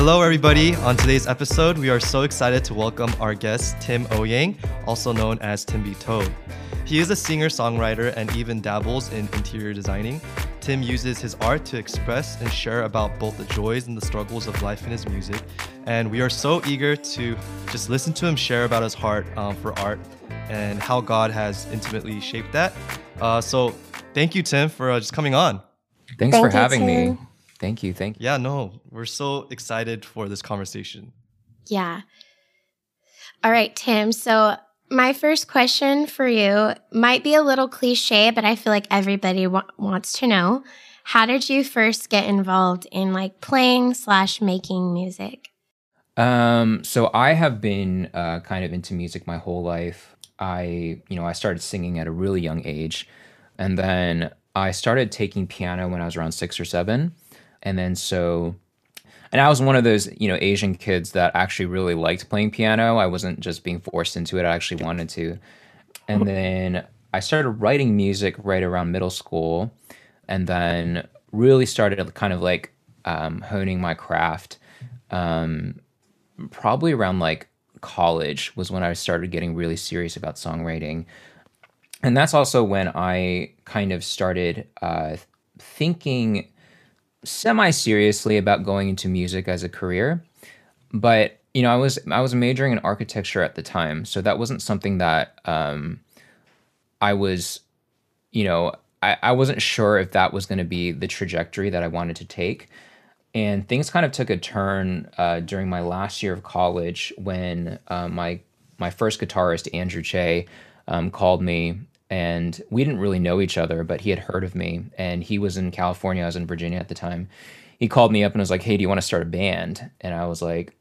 Hello, everybody. On today's episode, we are so excited to welcome our guest, Tim Ouyang, also known as Tim Be Told. He is a singer songwriter and even dabbles in interior designing. Tim uses his art to express and share about both the joys and the struggles of life in his music. And we are so eager to just listen to him share about his heart um, for art and how God has intimately shaped that. Uh, so, thank you, Tim, for uh, just coming on. Thanks Thank for you, having me. Tim. Thank you. Thank you. Yeah, no, we're so excited for this conversation. Yeah. All right, Tim. So, my first question for you might be a little cliche, but I feel like everybody wa- wants to know. How did you first get involved in like playing slash making music? Um, so I have been uh, kind of into music my whole life. I, you know, I started singing at a really young age, and then I started taking piano when I was around six or seven, and then so, and I was one of those, you know, Asian kids that actually really liked playing piano. I wasn't just being forced into it; I actually wanted to. And then I started writing music right around middle school, and then really started kind of like um, honing my craft. Um, probably around like college was when I started getting really serious about songwriting. And that's also when I kind of started uh, thinking semi seriously about going into music as a career. But you know, I was I was majoring in architecture at the time, so that wasn't something that um, I was, you know, I, I wasn't sure if that was going to be the trajectory that I wanted to take and things kind of took a turn uh, during my last year of college when uh, my my first guitarist Andrew Che um, called me, and we didn't really know each other, but he had heard of me, and he was in California, I was in Virginia at the time. He called me up and was like, "Hey, do you want to start a band?" And I was like,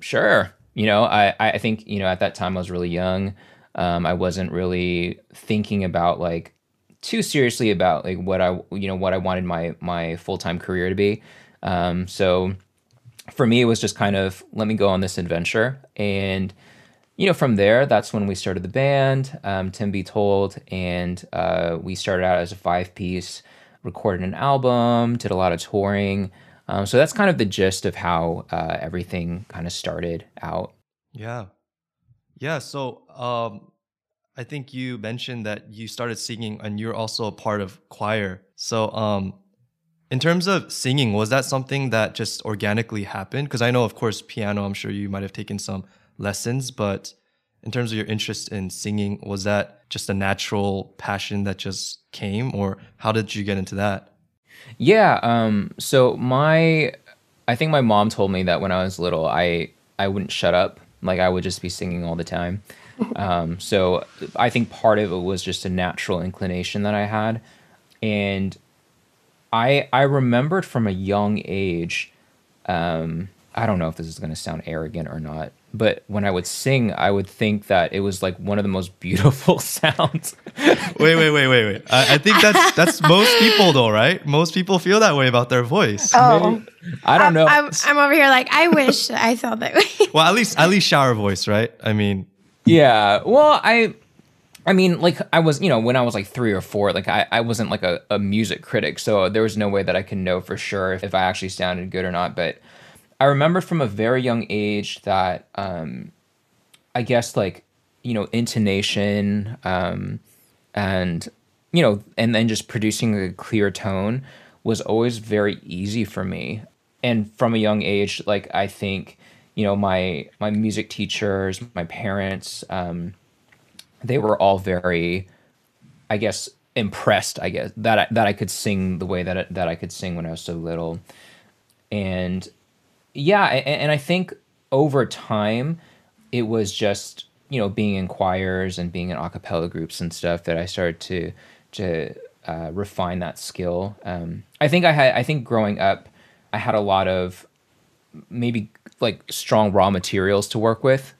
"Sure." You know, I I think you know at that time I was really young. Um, I wasn't really thinking about like too seriously about like what I you know what I wanted my my full time career to be. Um, so for me, it was just kind of let me go on this adventure, and you know from there, that's when we started the band, um, Tim Be Told, and uh, we started out as a five piece, recorded an album, did a lot of touring. Um, so that's kind of the gist of how uh, everything kind of started out. Yeah. Yeah. So um, I think you mentioned that you started singing and you're also a part of choir. So um, in terms of singing, was that something that just organically happened? Because I know, of course, piano, I'm sure you might have taken some lessons, but in terms of your interest in singing, was that just a natural passion that just came, or how did you get into that? Yeah. Um, so my, I think my mom told me that when I was little, I I wouldn't shut up. Like I would just be singing all the time. Um, so I think part of it was just a natural inclination that I had, and I I remembered from a young age. Um, I don't know if this is going to sound arrogant or not, but when I would sing, I would think that it was like one of the most beautiful sounds. Wait, wait, wait, wait, wait. I, I think that's that's most people though, right? Most people feel that way about their voice. Oh, I don't know. I'm, I'm over here like, I wish I felt that way. Well, at least at least shower voice, right? I mean, Yeah. Well, I I mean, like I was, you know, when I was like three or four, like I, I wasn't like a, a music critic, so there was no way that I can know for sure if, if I actually sounded good or not. But I remember from a very young age that um I guess like, you know, intonation, um, and you know, and then just producing a clear tone was always very easy for me. And from a young age, like I think, you know, my my music teachers, my parents, um, they were all very, I guess, impressed. I guess that I, that I could sing the way that I, that I could sing when I was so little, and yeah, a- and I think over time, it was just you know being in choirs and being in a cappella groups and stuff that I started to to uh, refine that skill. Um, I think I had I think growing up, I had a lot of maybe like strong raw materials to work with,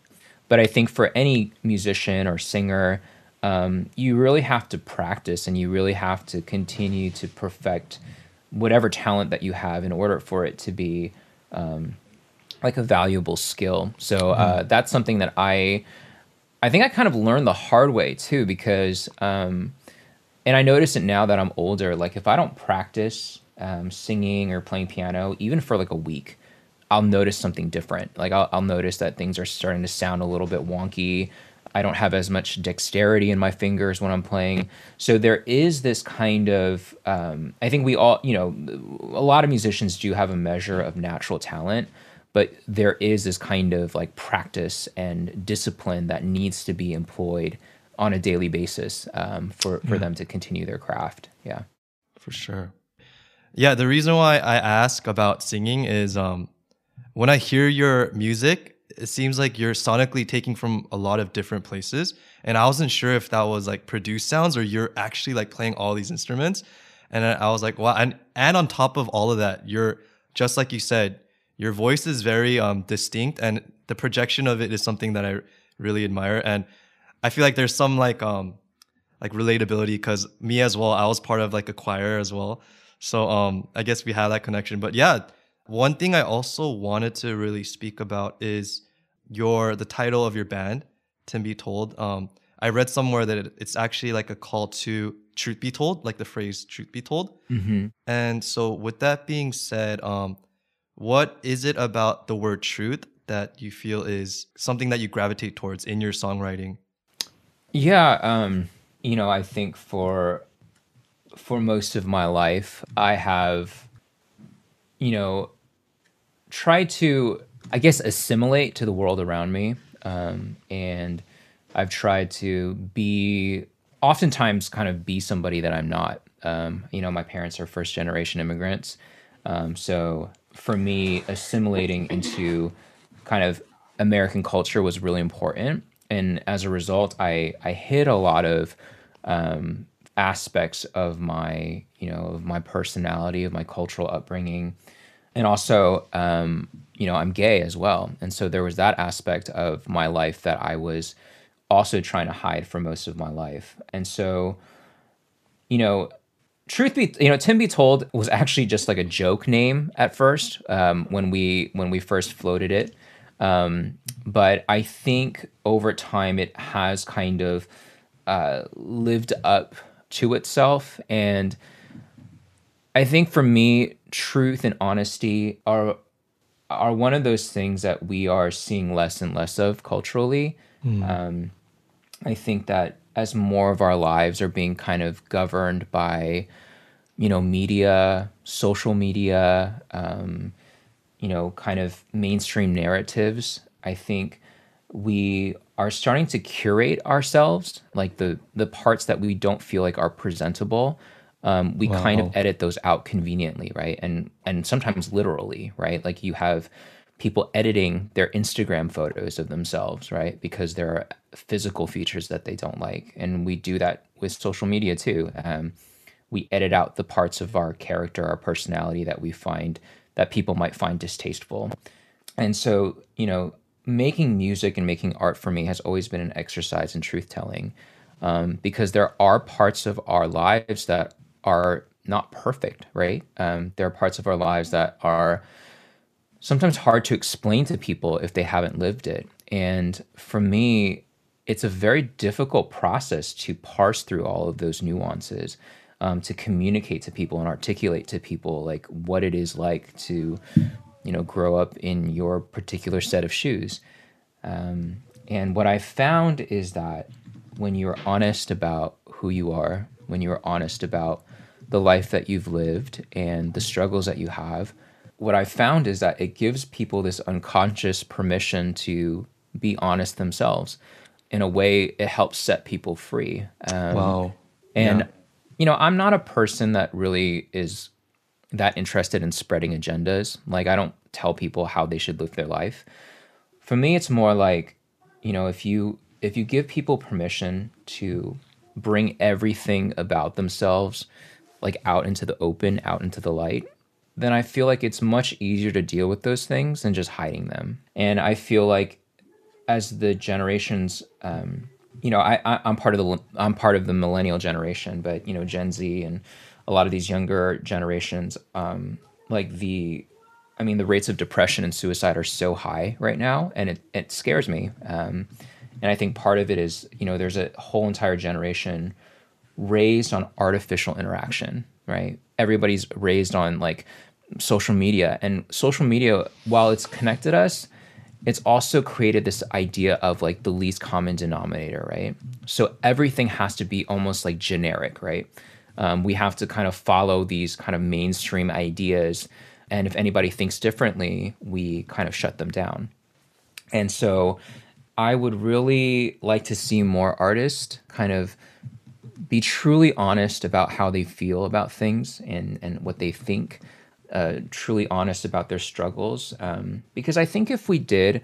but I think for any musician or singer, um, you really have to practice and you really have to continue to perfect whatever talent that you have in order for it to be um, like a valuable skill. So uh, that's something that I I think I kind of learned the hard way too because um, and I notice it now that I'm older. Like if I don't practice um, singing or playing piano, even for like a week, I'll notice something different. Like I'll, I'll notice that things are starting to sound a little bit wonky. I don't have as much dexterity in my fingers when I'm playing. So there is this kind of, um, I think we all, you know, a lot of musicians do have a measure of natural talent, but there is this kind of like practice and discipline that needs to be employed on a daily basis um, for, for yeah. them to continue their craft. Yeah. For sure. Yeah. The reason why I ask about singing is um, when I hear your music, it seems like you're sonically taking from a lot of different places. And I wasn't sure if that was like produced sounds or you're actually like playing all these instruments. And I was like, wow. And, and on top of all of that, you're just like you said, your voice is very um, distinct and the projection of it is something that I really admire. And I feel like there's some like, um, like relatability because me as well, I was part of like a choir as well. So um, I guess we have that connection. But yeah, one thing I also wanted to really speak about is your the title of your band, Tim Be Told. Um, I read somewhere that it, it's actually like a call to truth be told, like the phrase truth be told. Mm-hmm. And so, with that being said, um, what is it about the word truth that you feel is something that you gravitate towards in your songwriting? Yeah, um, you know, I think for for most of my life, I have, you know, tried to I guess, assimilate to the world around me. Um, and I've tried to be, oftentimes, kind of be somebody that I'm not. Um, you know, my parents are first generation immigrants. Um, so for me, assimilating into kind of American culture was really important. And as a result, I, I hid a lot of um, aspects of my, you know, of my personality, of my cultural upbringing. And also, um, you know, I'm gay as well. And so there was that aspect of my life that I was also trying to hide for most of my life. And so, you know, truth be you know tim be told was actually just like a joke name at first um, when we when we first floated it um, but i think over time it has kind of uh, lived up to itself and i think for me truth and honesty are are one of those things that we are seeing less and less of culturally. Mm. Um, I think that as more of our lives are being kind of governed by, you know, media, social media, um, you know, kind of mainstream narratives, I think we are starting to curate ourselves, like the the parts that we don't feel like are presentable um, we wow. kind of edit those out conveniently, right? And and sometimes literally, right? Like you have people editing their Instagram photos of themselves, right? Because there are physical features that they don't like, and we do that with social media too. Um, we edit out the parts of our character, our personality that we find that people might find distasteful, and so you know, making music and making art for me has always been an exercise in truth telling. Um, because there are parts of our lives that are not perfect, right? Um, there are parts of our lives that are sometimes hard to explain to people if they haven't lived it. And for me, it's a very difficult process to parse through all of those nuances, um, to communicate to people and articulate to people like what it is like to, you know, grow up in your particular set of shoes. Um, and what I found is that when you're honest about who you are, when you're honest about the life that you've lived and the struggles that you have, what I found is that it gives people this unconscious permission to be honest themselves. In a way, it helps set people free. Um, wow. And, yeah. you know, I'm not a person that really is that interested in spreading agendas. Like, I don't tell people how they should live their life. For me, it's more like, you know, if you if you give people permission to bring everything about themselves like out into the open, out into the light, then I feel like it's much easier to deal with those things than just hiding them. And I feel like as the generations, um, you know, I, I am part of the I'm part of the millennial generation, but you know, Gen Z and a lot of these younger generations, um, like the, I mean, the rates of depression and suicide are so high right now, and it it scares me. Um, and I think part of it is, you know, there's a whole entire generation raised on artificial interaction, right? Everybody's raised on like social media. And social media, while it's connected us, it's also created this idea of like the least common denominator, right? So everything has to be almost like generic, right? Um, we have to kind of follow these kind of mainstream ideas. And if anybody thinks differently, we kind of shut them down. And so I would really like to see more artists kind of be truly honest about how they feel about things and, and what they think, uh, truly honest about their struggles. Um, because I think if we did,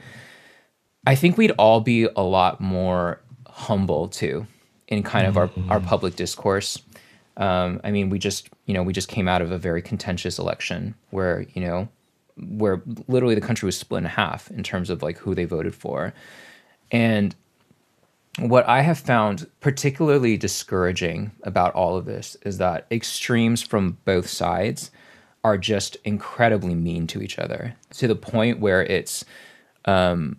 I think we'd all be a lot more humble too in kind of our, our mm-hmm. public discourse. Um, I mean, we just, you know, we just came out of a very contentious election where, you know, where literally the country was split in half in terms of like who they voted for. And what I have found particularly discouraging about all of this is that extremes from both sides are just incredibly mean to each other to the point where it's um,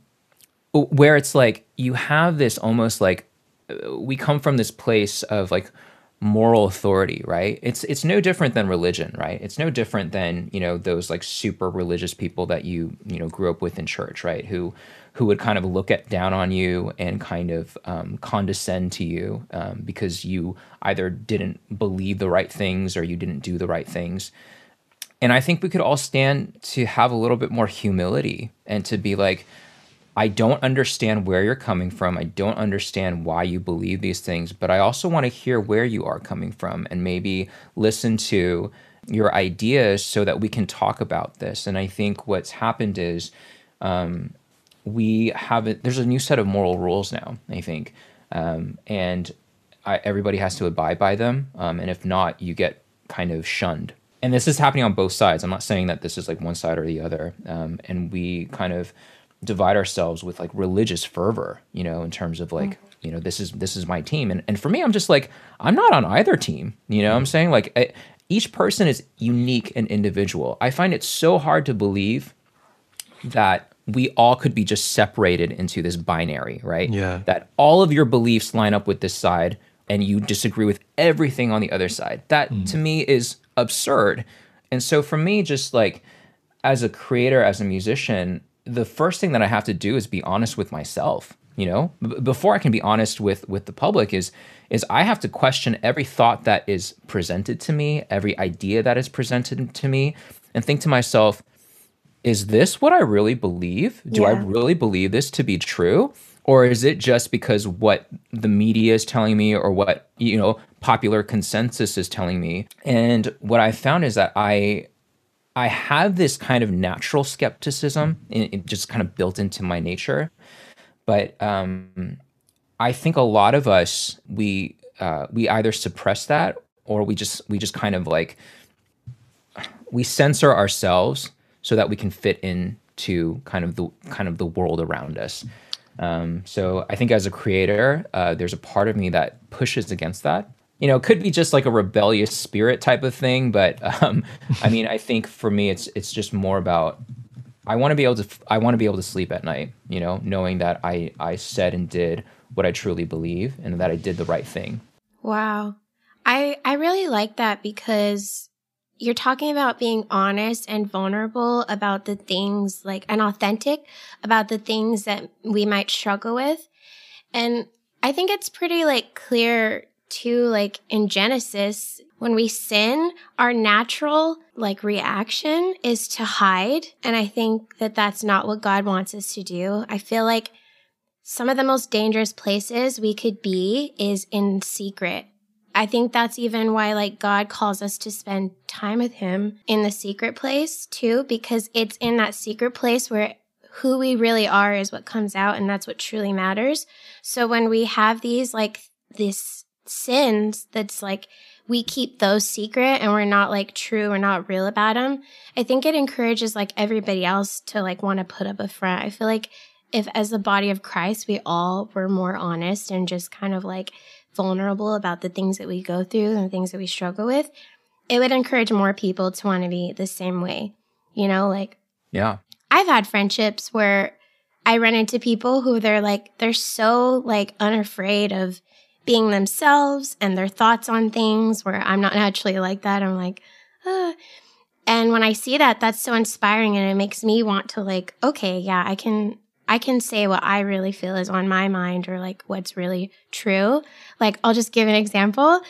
where it's like you have this almost like we come from this place of like moral authority, right? It's it's no different than religion, right? It's no different than, you know, those like super religious people that you, you know, grew up with in church, right? Who who would kind of look at down on you and kind of um, condescend to you um, because you either didn't believe the right things or you didn't do the right things. And I think we could all stand to have a little bit more humility and to be like, I don't understand where you're coming from. I don't understand why you believe these things, but I also want to hear where you are coming from and maybe listen to your ideas so that we can talk about this. And I think what's happened is um, we have it, there's a new set of moral rules now, I think. Um, and I, everybody has to abide by them. Um, and if not, you get kind of shunned. And this is happening on both sides. I'm not saying that this is like one side or the other. Um, and we kind of, divide ourselves with like religious fervor, you know, in terms of like, mm-hmm. you know, this is this is my team. And and for me, I'm just like, I'm not on either team. You know, mm-hmm. I'm saying like I, each person is unique and individual. I find it so hard to believe that we all could be just separated into this binary, right? Yeah. That all of your beliefs line up with this side and you disagree with everything on the other side. That mm. to me is absurd. And so for me, just like as a creator, as a musician, the first thing that I have to do is be honest with myself. You know, B- before I can be honest with with the public, is is I have to question every thought that is presented to me, every idea that is presented to me, and think to myself, is this what I really believe? Do yeah. I really believe this to be true? Or is it just because what the media is telling me or what, you know, popular consensus is telling me? And what I found is that I I have this kind of natural skepticism, it, just kind of built into my nature. But um, I think a lot of us we uh, we either suppress that or we just we just kind of like we censor ourselves so that we can fit into kind of the kind of the world around us. Um, so I think as a creator, uh, there's a part of me that pushes against that you know, it could be just like a rebellious spirit type of thing. But um, I mean, I think for me, it's it's just more about I want to be able to I want to be able to sleep at night. You know, knowing that I I said and did what I truly believe and that I did the right thing. Wow, I I really like that because you're talking about being honest and vulnerable about the things like and authentic about the things that we might struggle with and i think it's pretty like clear too, like in Genesis, when we sin, our natural like reaction is to hide. And I think that that's not what God wants us to do. I feel like some of the most dangerous places we could be is in secret. I think that's even why like God calls us to spend time with him in the secret place too, because it's in that secret place where who we really are is what comes out and that's what truly matters. So when we have these like these sins that's like we keep those secret and we're not like true or not real about them i think it encourages like everybody else to like want to put up a front i feel like if as the body of christ we all were more honest and just kind of like vulnerable about the things that we go through and the things that we struggle with it would encourage more people to want to be the same way you know like yeah i've had friendships where i run into people who they're like they're so like unafraid of being themselves and their thoughts on things where I'm not naturally like that. I'm like. And when I see that, that's so inspiring and it makes me want to like, okay, yeah, I can I can say what I really feel is on my mind or like what's really true. Like I'll just give an example.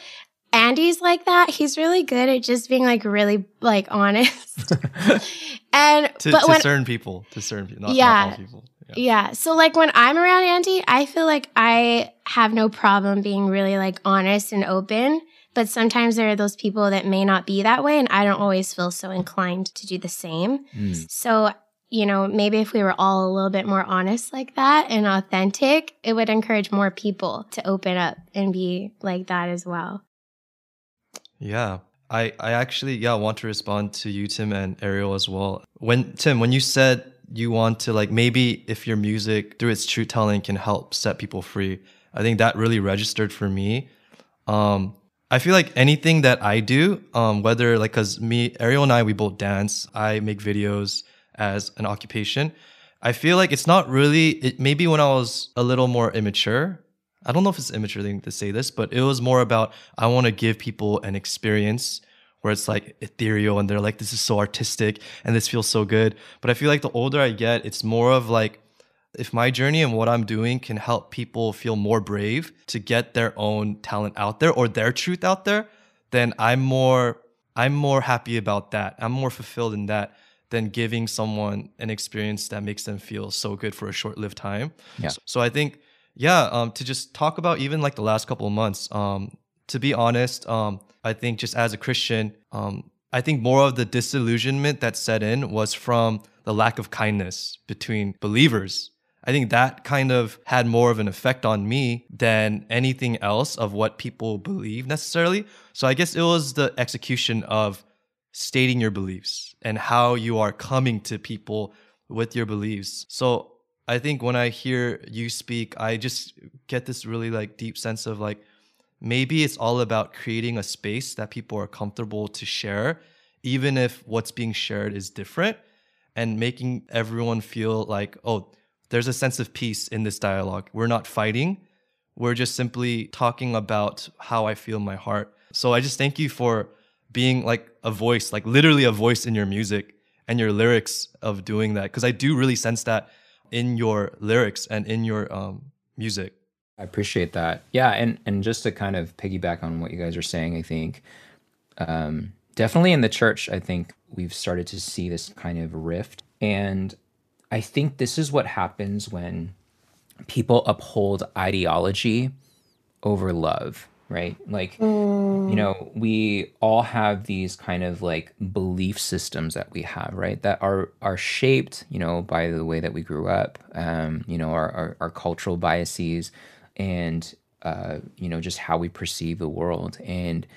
Andy's like that. He's really good at just being like really like honest. and to, but to when certain people, to certain people, not, Yeah. not all people. Yeah. yeah, so like when I'm around Andy, I feel like I have no problem being really like honest and open. But sometimes there are those people that may not be that way, and I don't always feel so inclined to do the same. Mm. So, you know, maybe if we were all a little bit more honest like that and authentic, it would encourage more people to open up and be like that as well. Yeah. I, I actually yeah want to respond to you Tim and Ariel as well. When Tim, when you said you want to like maybe if your music through its truth telling can help set people free, I think that really registered for me. Um I feel like anything that I do, um, whether like cause me, Ariel and I, we both dance. I make videos as an occupation. I feel like it's not really it maybe when I was a little more immature, I don't know if it's immature thing to say this, but it was more about I want to give people an experience where it's like ethereal and they're like, this is so artistic and this feels so good. But I feel like the older I get, it's more of like, if my journey and what I'm doing can help people feel more brave to get their own talent out there or their truth out there, then I'm more I'm more happy about that. I'm more fulfilled in that than giving someone an experience that makes them feel so good for a short-lived time. Yeah. So, so I think yeah, um, to just talk about even like the last couple of months, um, to be honest, um, I think just as a Christian, um, I think more of the disillusionment that set in was from the lack of kindness between believers. I think that kind of had more of an effect on me than anything else of what people believe necessarily. So I guess it was the execution of stating your beliefs and how you are coming to people with your beliefs. So I think when I hear you speak, I just get this really like deep sense of like maybe it's all about creating a space that people are comfortable to share, even if what's being shared is different, and making everyone feel like, oh, there's a sense of peace in this dialogue. We're not fighting. We're just simply talking about how I feel in my heart. So I just thank you for being like a voice, like literally a voice in your music and your lyrics of doing that. Cause I do really sense that in your lyrics and in your um, music. I appreciate that. Yeah, and and just to kind of piggyback on what you guys are saying, I think um, definitely in the church, I think we've started to see this kind of rift, and I think this is what happens when people uphold ideology over love, right? Like, you know, we all have these kind of like belief systems that we have, right? That are are shaped, you know, by the way that we grew up, um, you know, our our, our cultural biases, and uh, you know, just how we perceive the world. And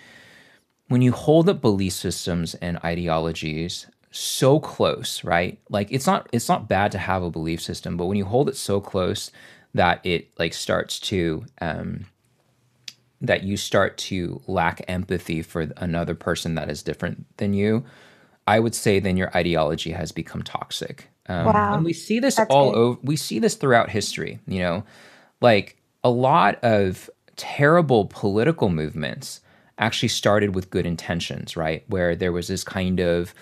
when you hold up belief systems and ideologies so close, right? Like it's not it's not bad to have a belief system, but when you hold it so close that it like starts to um, that you start to lack empathy for another person that is different than you, I would say then your ideology has become toxic. Um, Wow. And we see this That's all good. over. We see this throughout history. You know, like a lot of terrible political movements actually started with good intentions, right? Where there was this kind of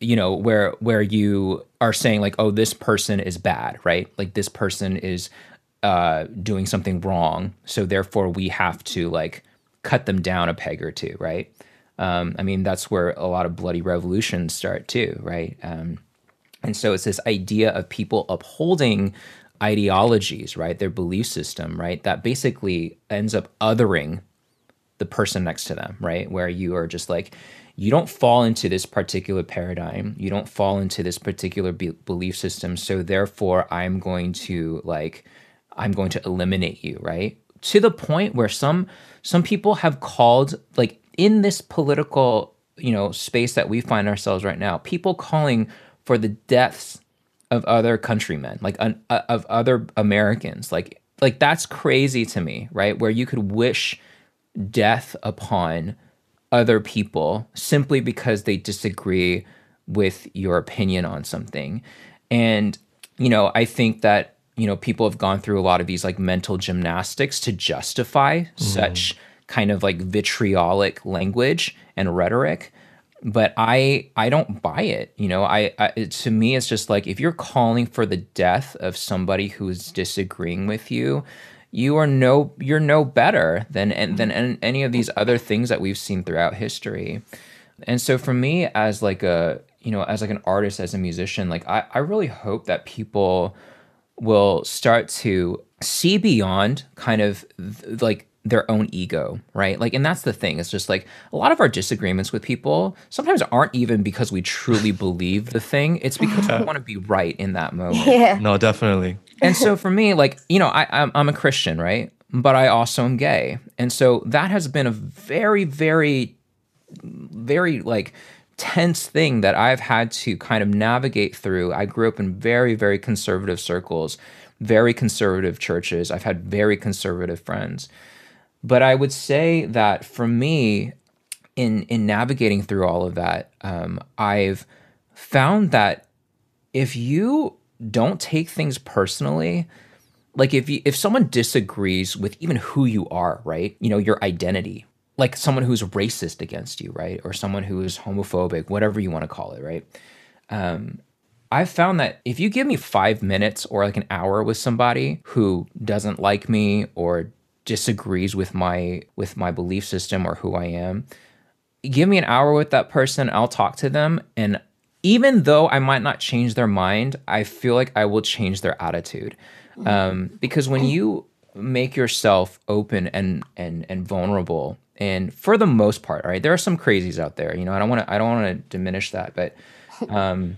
you know where where you are saying like oh this person is bad right like this person is uh doing something wrong. So therefore we have to like cut them down a peg or two right? Um i mean that's where a lot of bloody revolutions start too right? Um and so it's this idea of people upholding ideologies right? Their belief system right? That basically ends up othering the person next to them, right? Where you are just like, you don't fall into this particular paradigm, you don't fall into this particular be- belief system. So therefore, I'm going to like, I'm going to eliminate you, right? To the point where some some people have called like in this political you know space that we find ourselves right now, people calling for the deaths of other countrymen, like uh, of other Americans, like like that's crazy to me, right? Where you could wish death upon other people simply because they disagree with your opinion on something. And, you know, I think that, you know, people have gone through a lot of these like mental gymnastics to justify mm-hmm. such kind of like vitriolic language and rhetoric. but I I don't buy it. You know, I, I it, to me it's just like if you're calling for the death of somebody who's disagreeing with you, you are no you're no better than than any of these other things that we've seen throughout history. And so for me as like a you know as like an artist as a musician, like I I really hope that people will start to see beyond kind of th- like their own ego, right? Like, and that's the thing. It's just like a lot of our disagreements with people sometimes aren't even because we truly believe the thing. It's because we want to be right in that moment. Yeah. No, definitely. And so for me, like, you know, I, I'm, I'm a Christian, right? But I also am gay. And so that has been a very, very, very like tense thing that I've had to kind of navigate through. I grew up in very, very conservative circles, very conservative churches. I've had very conservative friends. But I would say that for me, in in navigating through all of that, um, I've found that if you don't take things personally, like if you, if someone disagrees with even who you are, right? You know, your identity, like someone who's racist against you, right? Or someone who is homophobic, whatever you want to call it, right? Um, I've found that if you give me five minutes or like an hour with somebody who doesn't like me or disagrees with my with my belief system or who I am, give me an hour with that person, I'll talk to them and even though I might not change their mind, I feel like I will change their attitude. Um, because when you make yourself open and and and vulnerable, and for the most part, right, there are some crazies out there. You know, I don't want to I don't want to diminish that, but um,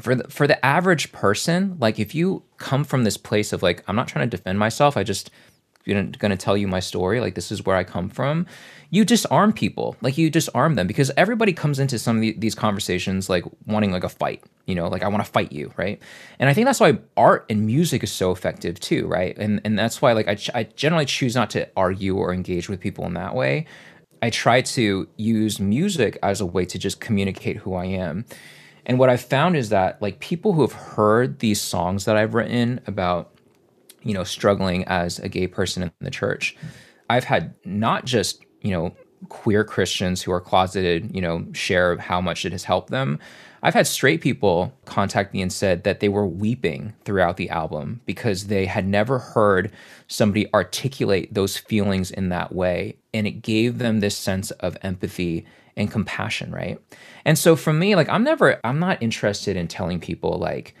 for the for the average person, like if you come from this place of like I'm not trying to defend myself, I just going to tell you my story like this is where i come from you disarm people. Like you disarm them because everybody comes into some of the, these conversations like wanting like a fight you know like i want to fight you right? And i think that's why art and music is so effective too right? And and that's why like I, ch- I generally choose not to argue or engage with people in that way. I try to use music as a way to just communicate who i am. And what i've found is that like people who have heard these songs that i've written about you know, struggling as a gay person in the church. I've had not just, you know, queer Christians who are closeted, you know, share how much it has helped them. I've had straight people contact me and said that they were weeping throughout the album because they had never heard somebody articulate those feelings in that way. And it gave them this sense of empathy and compassion, right? And so for me, like, I'm never, I'm not interested in telling people, like,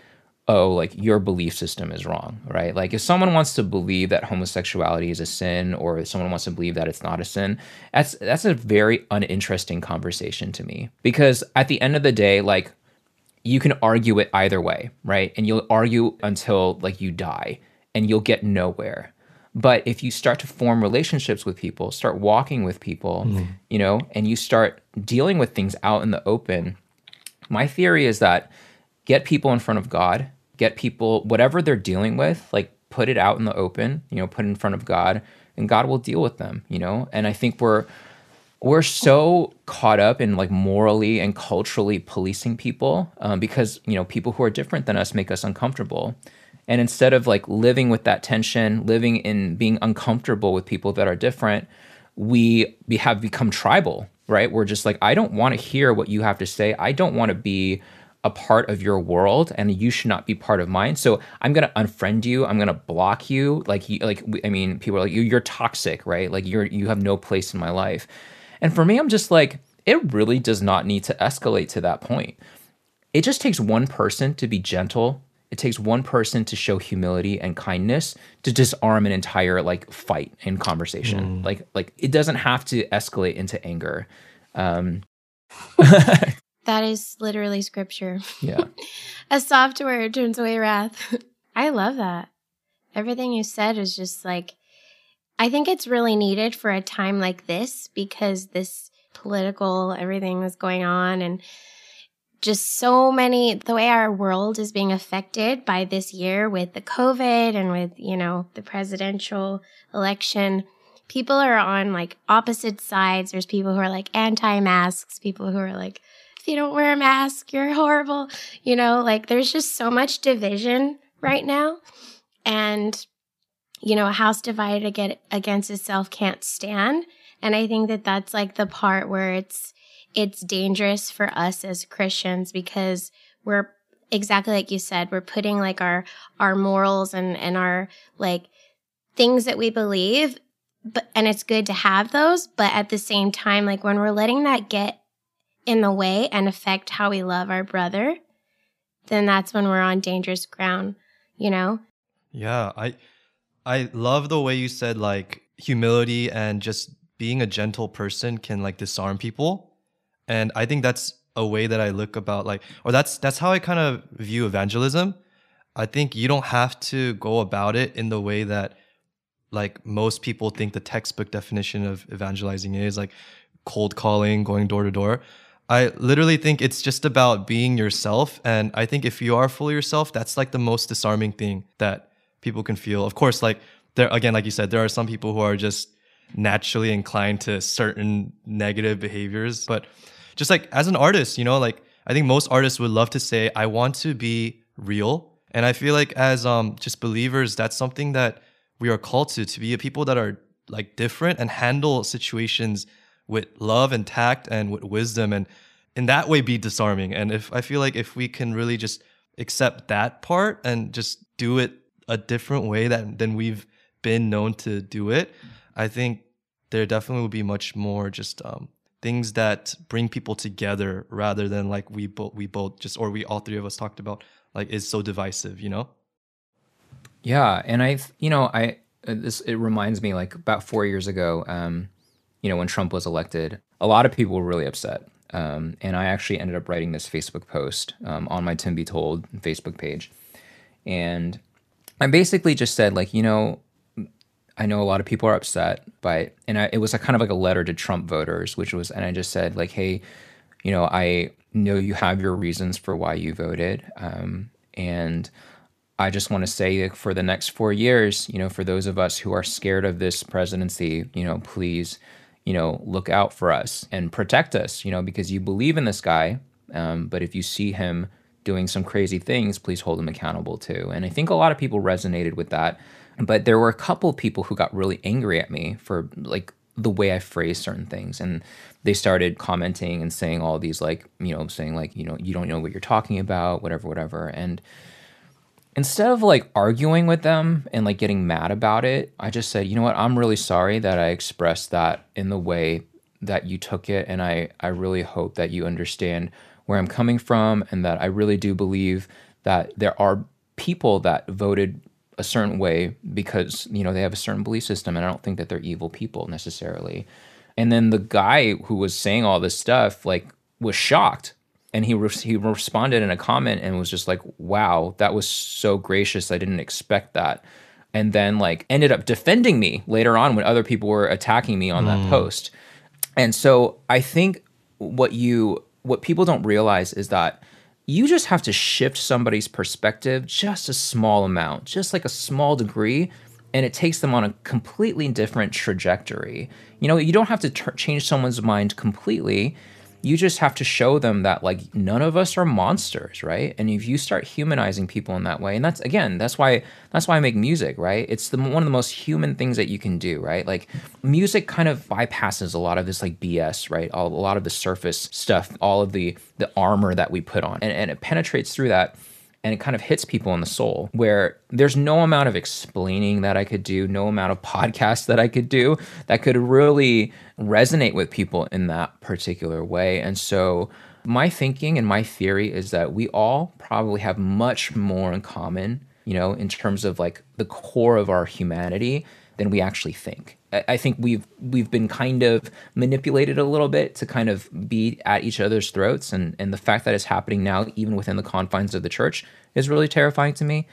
oh, like your belief system is wrong, right? Like if someone wants to believe that homosexuality is a sin or if someone wants to believe that it's not a sin, that's that's a very uninteresting conversation to me. Because at the end of the day, like you can argue it either way, right? And you'll argue until like you die and you'll get nowhere. But if you start to form relationships with people, start walking with people, mm. you know, and you start dealing with things out in the open, my theory is that get people in front of God, get people whatever they're dealing with, like put it out in the open, you know, put in front of God, and God will deal with them, you know. And I think we're we're so caught up in like morally and culturally policing people um, because you know people who are different than us make us uncomfortable. And instead of like living with that tension living in being uncomfortable with people that are different we, we have become tribal right? We're just like i don't want to hear what you have to say. I don't want to be a part of your world and you should not be part of mine. So I'm gonna unfriend you. I'm gonna block you. Like you, like I mean, people are like you. You're toxic, right? Like you're you have no place in my life. And for me, I'm just like it really does not need to escalate to that point. It just takes one person to be gentle. It takes one person to show humility and kindness to disarm an entire like fight and conversation. Mm. Like like it doesn't have to escalate into anger. Um, That is literally scripture. Yeah. a soft word turns away wrath. I love that. Everything you said is just like, I think it's really needed for a time like this because this political everything that's going on and just so many the way our world is being affected by this year with the covid and with you know the presidential election people are on like opposite sides there's people who are like anti-masks people who are like if you don't wear a mask, you're horrible. You know, like there's just so much division right now. And, you know, a house divided against itself can't stand. And I think that that's like the part where it's, it's dangerous for us as Christians because we're exactly like you said, we're putting like our our morals and and our like things that we believe but and it's good to have those, but at the same time like when we're letting that get in the way and affect how we love our brother, then that's when we're on dangerous ground, you know? Yeah, I I love the way you said like humility and just being a gentle person can like disarm people. And I think that's a way that I look about like or that's that's how I kind of view evangelism. I think you don't have to go about it in the way that like most people think the textbook definition of evangelizing is like cold calling, going door to door. I literally think it's just about being yourself. And I think if you are fully yourself, that's like the most disarming thing that people can feel. Of course, like there, again, like you said, there are some people who are just naturally inclined to certain negative behaviors. But just like as an artist, you know, like I think most artists would love to say, I want to be real. And I feel like as um just believers, that's something that we are called to, to be a people that are like different and handle situations with love and tact and with wisdom and in that way be disarming. And if I feel like if we can really just accept that part and just do it a different way that than we've been known to do it, I think there definitely will be much more just um, things that bring people together rather than like we both we both just or we all three of us talked about like is so divisive, you know? Yeah, and I, you know, I uh, this it reminds me like about four years ago, um, you know, when Trump was elected, a lot of people were really upset, um, and I actually ended up writing this Facebook post um, on my Tim Be Told Facebook page, and I basically just said like, you know, I know a lot of people are upset, but and I, it was a kind of like a letter to Trump voters, which was, and I just said like, hey, you know, I know you have your reasons for why you voted, um, and I just want to say for the next four years, you know, for those of us who are scared of this presidency, you know, please, you know, look out for us and protect us, you know, because you believe in this guy. Um, but if you see him doing some crazy things, please hold him accountable too. And I think a lot of people resonated with that. But there were a couple of people who got really angry at me for like the way I phrased certain things. And they started commenting and saying all these like, you know, saying like, you know, you don't know what you're talking about, whatever, whatever. And instead of like arguing with them and like getting mad about it, I just said, you know what, I'm really sorry that I expressed that in the way that you took it. And I, I really hope that you understand where I'm coming from and that I really do believe that there are people that voted a certain way because, you know, they have a certain belief system. And I don't think that they're evil people necessarily. And then the guy who was saying all this stuff, like, was shocked and he re- he responded in a comment and was just like, "Wow, that was so gracious. I didn't expect that." And then like ended up defending me later on when other people were attacking me on mm. that post. And so I think what you what people don't realize is that you just have to shift somebody's perspective just a small amount, just like a small degree, and it takes them on a completely different trajectory. You know, you don't have to t- change someone's mind completely you just have to show them that like none of us are monsters right? And if you start humanizing people in that way and that's again that's why that's why i make music right? It's the one of the most human things that you can do right? Like music kind of bypasses a lot of this like bs right? All, a lot of the surface stuff all of the the armor that we put on and, and it penetrates through that and it kind of hits people in the soul where there's no amount of explaining that I could do, no amount of podcasts that I could do that could really resonate with people in that particular way. And so my thinking and my theory is that we all probably have much more in common, you know, in terms of like the core of our humanity than we actually think. I think we've we've been kind of manipulated a little bit to kind of be at each other's throats, and and the fact that it's happening now, even within the confines of the church, is really terrifying to me.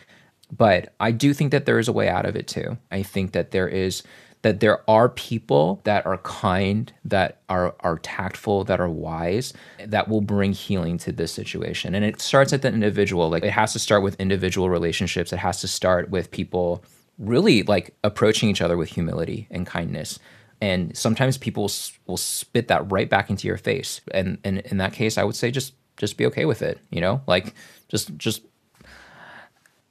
But I do think that there is a way out of it too. I think that there is that there are people that are kind, that are are tactful, that are wise, that will bring healing to this situation. And it starts at the individual. Like it has to start with individual relationships. It has to start with people really like approaching each other with humility and kindness. And sometimes people will spit that right back into your face. And, and in that case, I would say just just be okay with it. You know, like just just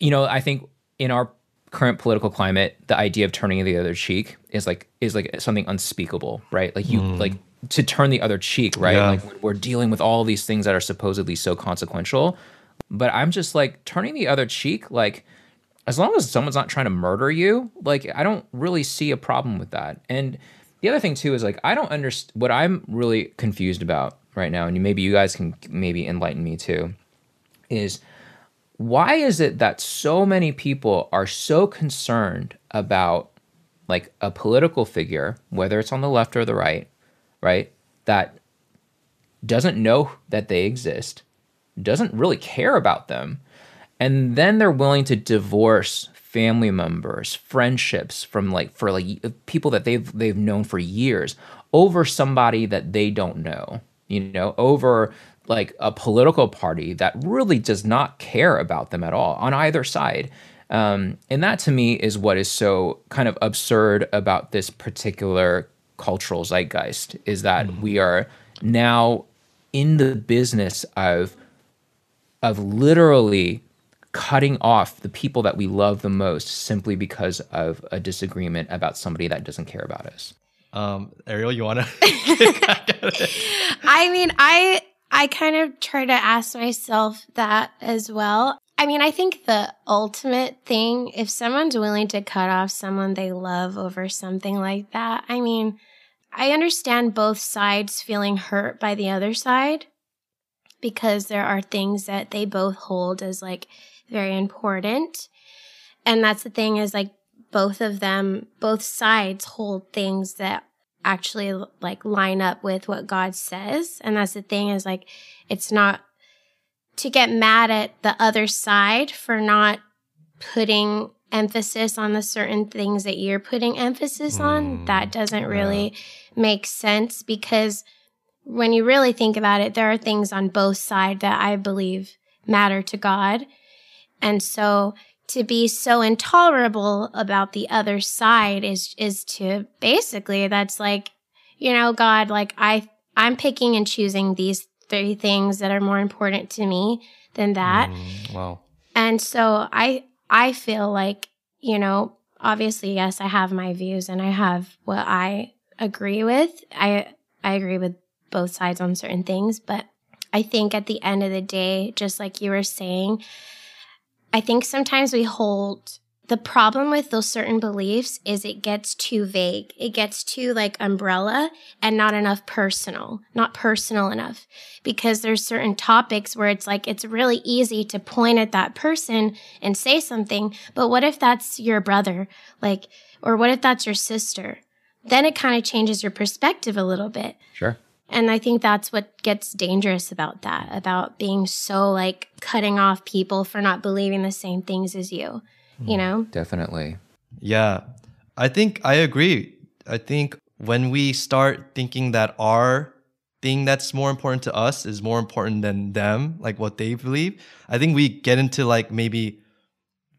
you know, I think in our current political climate, the idea of turning the other cheek is like is like something unspeakable, right? Like you mm. like to turn the other cheek, right? Yeah. Like we're dealing with all these things that are supposedly so consequential. But I'm just like turning the other cheek, like as long as someone's not trying to murder you, like I don't really see a problem with that. And the other thing too is like I don't understand what I'm really confused about right now, and maybe you guys can maybe enlighten me too, is why is it that so many people are so concerned about like a political figure, whether it's on the left or the right, right, that doesn't know that they exist, doesn't really care about them, and then they're willing to divorce family members, friendships from like for like people that they've they've known for years over somebody that they don't know, you know, over like a political party that really does not care about them at all on either side. Um, and that to me is what is so kind of absurd about this particular cultural zeitgeist is that we are now in the business of of literally cutting off the people that we love the most simply because of a disagreement about somebody that doesn't care about us. Um, Ariel, you wanna? I mean, I I kind of try to ask myself that as well. I mean, I think the ultimate thing, if someone's willing to cut off someone they love over something like that, I mean, I understand both sides feeling hurt by the other side because there are things that they both hold as like very important. And that's the thing is like both of them, both sides hold things that actually like line up with what God says. And that's the thing is like, it's not to get mad at the other side for not putting emphasis on the certain things that you're putting emphasis on. Mm, That doesn't really make sense because when you really think about it, there are things on both sides that I believe matter to God. And so to be so intolerable about the other side is is to basically that's like you know god like i i'm picking and choosing these three things that are more important to me than that Mm, wow. and so i i feel like you know obviously yes i have my views and i have what i agree with i i agree with both sides on certain things but i think at the end of the day just like you were saying I think sometimes we hold the problem with those certain beliefs is it gets too vague. It gets too like umbrella and not enough personal, not personal enough. Because there's certain topics where it's like it's really easy to point at that person and say something, but what if that's your brother? Like or what if that's your sister? Then it kind of changes your perspective a little bit. Sure. And I think that's what gets dangerous about that, about being so like cutting off people for not believing the same things as you, you know? Definitely. Yeah, I think I agree. I think when we start thinking that our thing that's more important to us is more important than them, like what they believe, I think we get into like maybe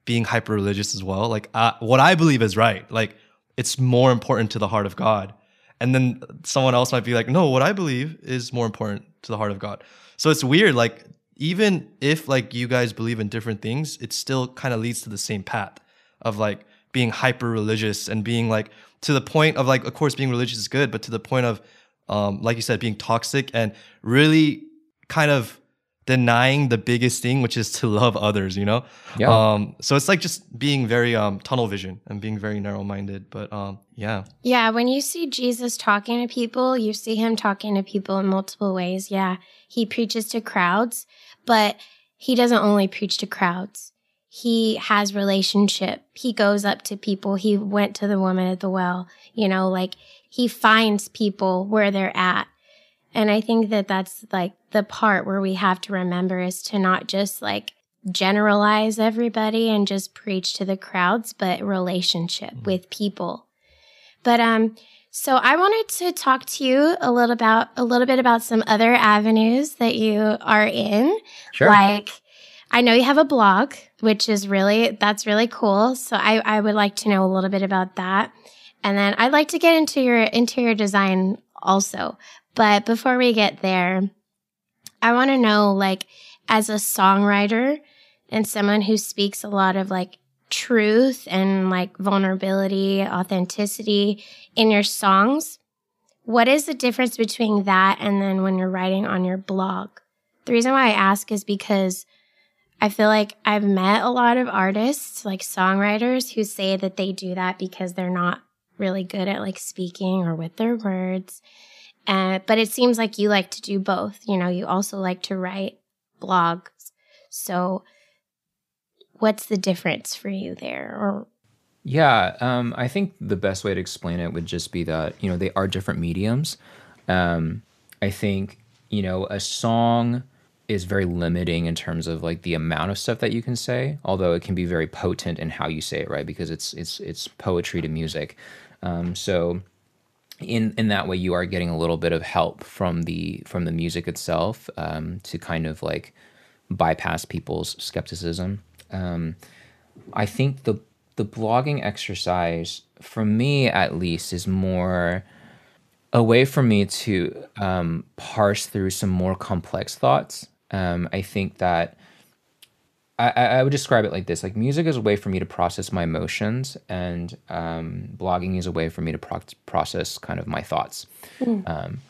being hyper religious as well. Like uh, what I believe is right. Like it's more important to the heart of God. And then someone else might be like, no, what I believe is more important to the heart of God. So it's weird. Like even if like you guys believe in different things, it still kind of leads to the same path of like being hyper religious and being like to the point of like, of course, being religious is good, but to the point of, um, like you said, being toxic and really kind of denying the biggest thing, which is to love others, you know? Yeah. Um, so it's like just being very um, tunnel vision and being very narrow minded. But um, yeah. Yeah, when you see Jesus talking to people, you see him talking to people in multiple ways. Yeah, he preaches to crowds, but he doesn't only preach to crowds. He has relationship. He goes up to people. He went to the woman at the well, you know, like he finds people where they're at. And I think that that's like the part where we have to remember is to not just like generalize everybody and just preach to the crowds, but relationship with people. But um so I wanted to talk to you a little about a little bit about some other avenues that you are in. Sure. Like I know you have a blog, which is really that's really cool. So I, I would like to know a little bit about that. And then I'd like to get into your interior design also. But before we get there, I want to know like as a songwriter and someone who speaks a lot of like truth and like vulnerability, authenticity in your songs, what is the difference between that and then when you're writing on your blog? The reason why I ask is because I feel like I've met a lot of artists, like songwriters, who say that they do that because they're not really good at like speaking or with their words. Uh, but it seems like you like to do both. You know, you also like to write blogs. So, what's the difference for you there? Or yeah, um, I think the best way to explain it would just be that you know they are different mediums. Um, I think you know a song is very limiting in terms of like the amount of stuff that you can say although it can be very potent in how you say it right because it's it's it's poetry to music um, so in in that way you are getting a little bit of help from the from the music itself um, to kind of like bypass people's skepticism. Um, i think the the blogging exercise for me at least is more a way for me to um, parse through some more complex thoughts. Um, I think that I, I would describe it like this: like music is a way for me to process my emotions, and um, blogging is a way for me to pro- process kind of my thoughts. Mm. Um,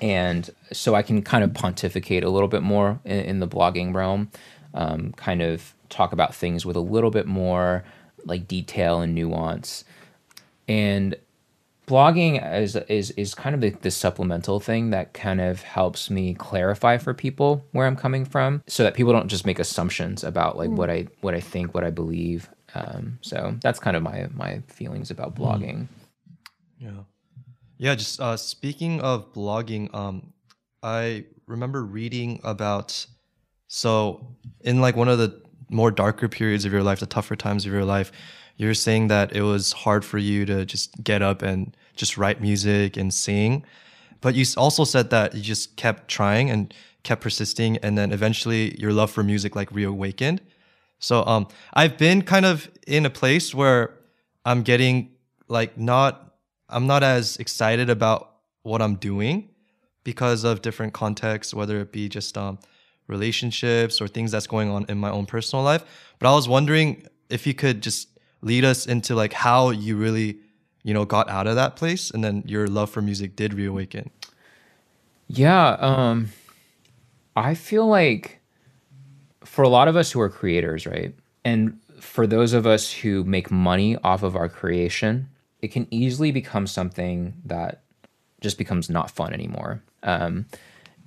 and so I can kind of pontificate a little bit more in, in the blogging realm, um, kind of talk about things with a little bit more like detail and nuance. And blogging is is is kind of the, the supplemental thing that kind of helps me clarify for people where I'm coming from, so that people don't just make assumptions about like mm. what I what I think, what I believe. Um, so that's kind of my my feelings about hmm. blogging. Yeah, yeah. Just uh, speaking of blogging, um, I remember reading about so in like one of the more darker periods of your life, the tougher times of your life you're saying that it was hard for you to just get up and just write music and sing. But you also said that you just kept trying and kept persisting, and then eventually your love for music like reawakened. So um, I've been kind of in a place where I'm getting like not I'm not as excited about what I'm doing because of different contexts, whether it be just um, relationships or things that's going on in my own personal life. But I was wondering if you could just lead us into like how you really, you know, got out of that place and then your love for music did reawaken. Yeah, um I feel like for a lot of us who are creators, right? And for those of us who make money off of our creation, it can easily become something that just becomes not fun anymore. Um,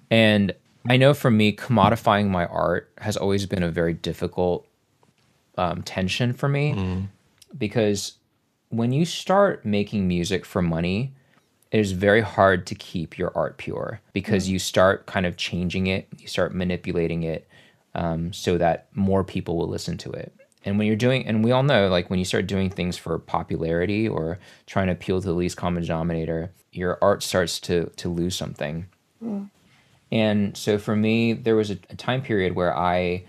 and I know for me, commodifying my art has always been a very difficult um, tension for me. Mm because when you start making music for money, it is very hard to keep your art pure because mm. you start kind of changing it, you start manipulating it um, so that more people will listen to it. And when you're doing, and we all know, like when you start doing things for popularity or trying to appeal to the least common denominator, your art starts to to lose something. Mm. And so for me, there was a, a time period where I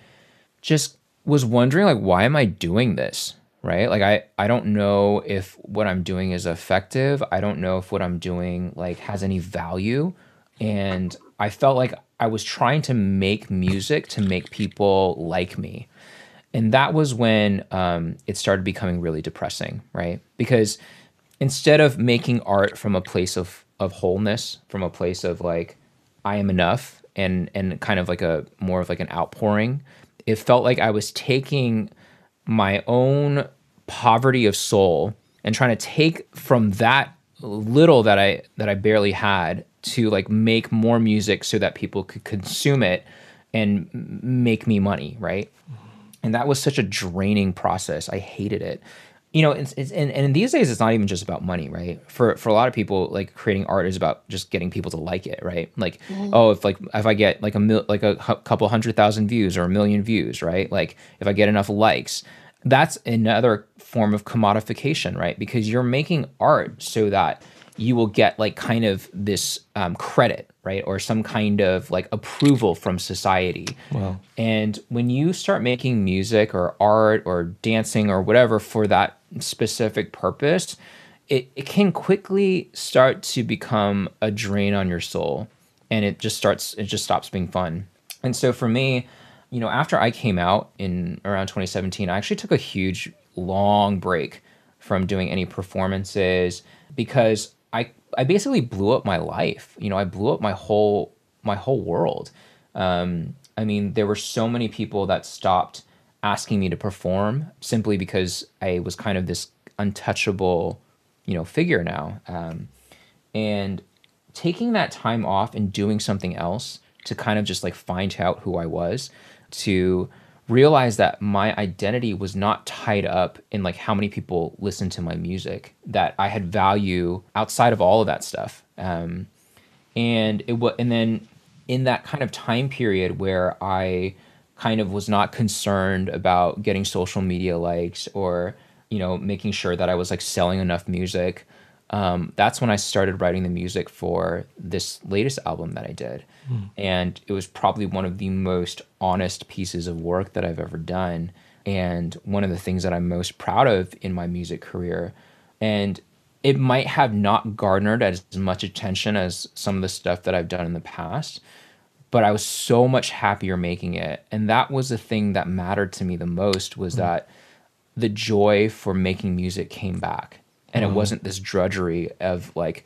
just was wondering, like, why am I doing this? Right? Like i i don't know if what i'm doing is effective. I don't know if what i'm doing like has any value. And i felt like i was trying to make music to make people like me. And that was when um, it started becoming really depressing right? Because instead of making art from a place of of wholeness from a place of like i am enough and and kind of like a more of like an outpouring it felt like i was taking my own poverty of soul and trying to take from that little that I that I barely had to like make more music so that people could consume it and make me money, right? And that was such a draining process. I hated it. You know, it's, it's and, and these days it's not even just about money, right? For for a lot of people, like creating art is about just getting people to like it, right? Like, mm. oh, if like if I get like a mil, like a couple hundred thousand views or a million views, right? Like if I get enough likes, that's another form of commodification, right? Because you're making art so that you will get like kind of this um, credit, right? Or some kind of like approval from society. Wow. And when you start making music or art or dancing or whatever for that specific purpose, it, it can quickly start to become a drain on your soul. And it just starts, it just stops being fun. And so for me, you know, after I came out in around 2017, I actually took a huge long break from doing any performances because I I basically blew up my life. You know, I blew up my whole my whole world. Um, I mean, there were so many people that stopped asking me to perform simply because I was kind of this untouchable, you know, figure now. Um, and taking that time off and doing something else to kind of just like find out who I was, to realize that my identity was not tied up in like how many people listen to my music, that I had value outside of all of that stuff. Um, and it was, and then in that kind of time period where I kind of was not concerned about getting social media likes or you know making sure that I was like selling enough music. Um, that's when I started writing the music for this latest album that I did. Mm. And it was probably one of the most honest pieces of work that I've ever done. And one of the things that I'm most proud of in my music career. And it might have not garnered as much attention as some of the stuff that I've done in the past, but I was so much happier making it. And that was the thing that mattered to me the most was mm. that the joy for making music came back. And mm. it wasn't this drudgery of like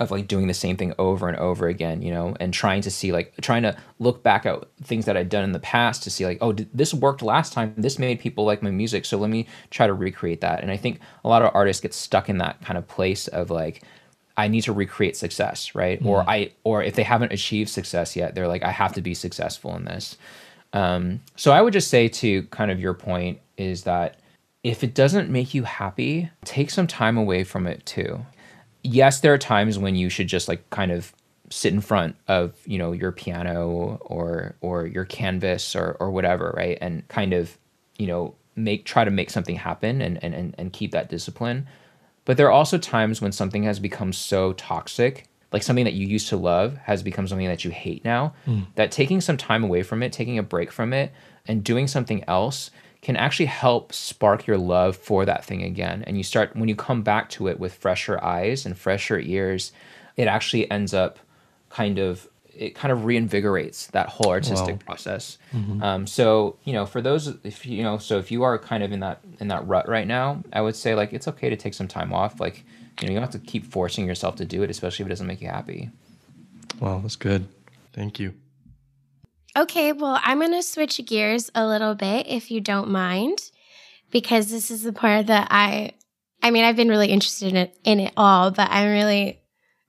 of like doing the same thing over and over again, you know, and trying to see like trying to look back at things that I'd done in the past to see like, oh, this worked last time. This made people like my music, so let me try to recreate that. And I think a lot of artists get stuck in that kind of place of like, I need to recreate success, right? Mm. Or I or if they haven't achieved success yet, they're like, I have to be successful in this. Um, so I would just say to kind of your point is that if it doesn't make you happy, take some time away from it too yes, there are times when you should just like kind of sit in front of you know your piano or or your canvas or or whatever, right, and kind of you know make try to make something happen and and and keep that discipline. But there are also times when something has become so toxic, like something that you used to love has become something that you hate now, mm. that taking some time away from it, taking a break from it, and doing something else can actually help spark your love for that thing again. And you start, when you come back to it with fresher eyes and fresher ears, it actually ends up kind of it kind of reinvigorates that whole artistic wow. process. Mm-hmm. Um, so you know, for those, if you know, so if you are kind of in that in that rut right now, I would say like it's okay to take some time off. Like you know, you don't have to keep forcing yourself to do it, especially if it doesn't make you happy. Wow, that's good. Thank you. Okay, well, I'm going to switch gears a little bit if you don't mind, because this is the part that I, I mean, I've been really interested in it, in it all, but I'm really,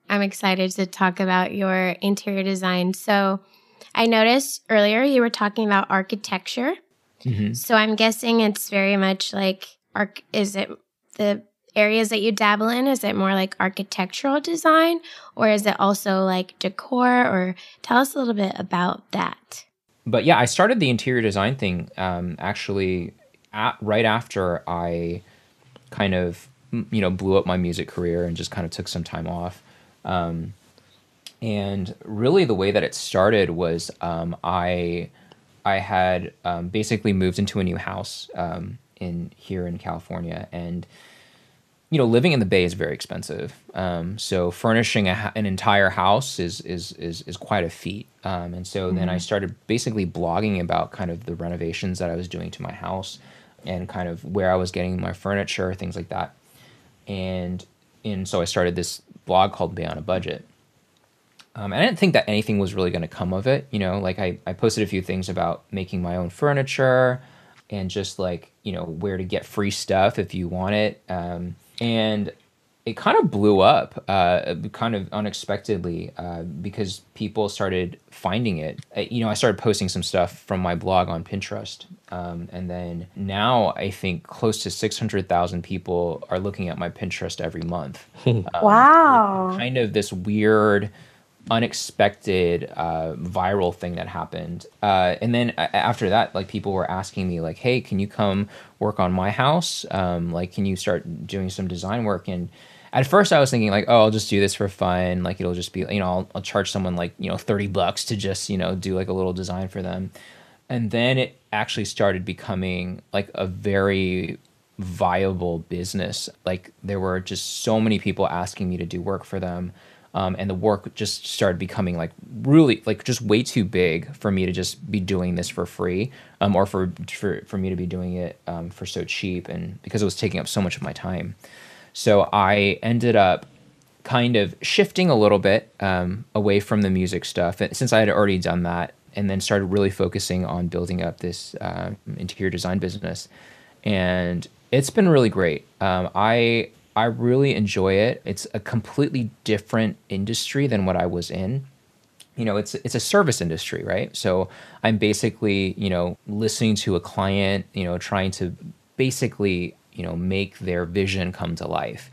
I'm excited to talk about your interior design. So I noticed earlier you were talking about architecture. Mm-hmm. So I'm guessing it's very much like, arc, is it the areas that you dabble in? Is it more like architectural design or is it also like decor or tell us a little bit about that? But yeah, I started the interior design thing um, actually at, right after I kind of you know blew up my music career and just kind of took some time off. Um, and really, the way that it started was um, I I had um, basically moved into a new house um, in here in California and you know, living in the Bay is very expensive. Um, so furnishing a, an entire house is is is is quite a feat. Um, and so mm-hmm. then I mm-hmm. started basically blogging about kind of the renovations that I was doing to my house, and kind of where I was getting my furniture, things like that. And and so I started this blog called Bay on a Budget. Um, and I didn't think that anything was really going to come of it. You know, like I, I posted a few things about making my own furniture and just like, you know, where to get free stuff if you want it. Um, and it kind of blew up, uh, kind of unexpectedly, uh, because people started finding it. Uh, you know, I started posting some stuff from my blog on Pinterest, um, and then now I think close to six hundred thousand people are looking at my Pinterest every month. um, wow! Kind of this weird unexpected uh, viral thing that happened. Uh, and then after that, like people were asking me, like, "Hey, can you come work on my house? Um, like, can you start doing some design work?" And at first, I was thinking like, "Oh, I'll just do this for fun. Like, it'll just be, you know, I'll, I'll charge someone like, you know, thirty bucks to just, you know, do like a little design for them." And then it actually started becoming like a very viable business. Like, there were just so many people asking me to do work for them um, and the work just started becoming like really like just way too big for me to just be doing this for free um, or for, for for me to be doing it um, for so cheap and because it was taking up so much of my time so i ended up kind of shifting a little bit um, away from the music stuff since I had already done that and then started really focusing on building up this uh, interior design business. And it's been really great. Um, I I really enjoy it. It's a completely different industry than what I was in. You know, it's it's a service industry, right? So I'm basically, you know, listening to a client, you know, trying to basically, you know, make their vision come to life.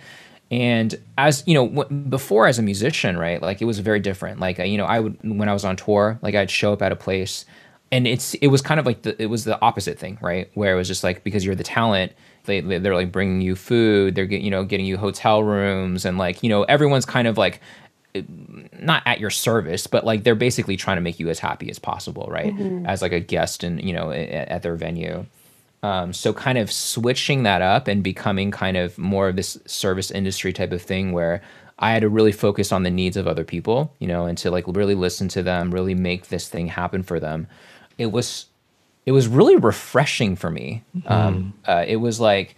And as you know, w- before as a musician, right? Like it was very different. Like uh, you know, I would when I was on tour, like I'd show up at a place, and it's it was kind of like the it was the opposite thing, right? Where it was just like because you're the talent, they they're like bringing you food, they're get, you know getting you hotel rooms, and like you know everyone's kind of like not at your service, but like they're basically trying to make you as happy as possible, right? Mm-hmm. As like a guest and you know at, at their venue. Um, so kind of switching that up and becoming kind of more of this service industry type of thing where I had to really focus on the needs of other people, you know, and to like really listen to them, really make this thing happen for them. It was, it was really refreshing for me. Mm-hmm. Um, uh, it was like,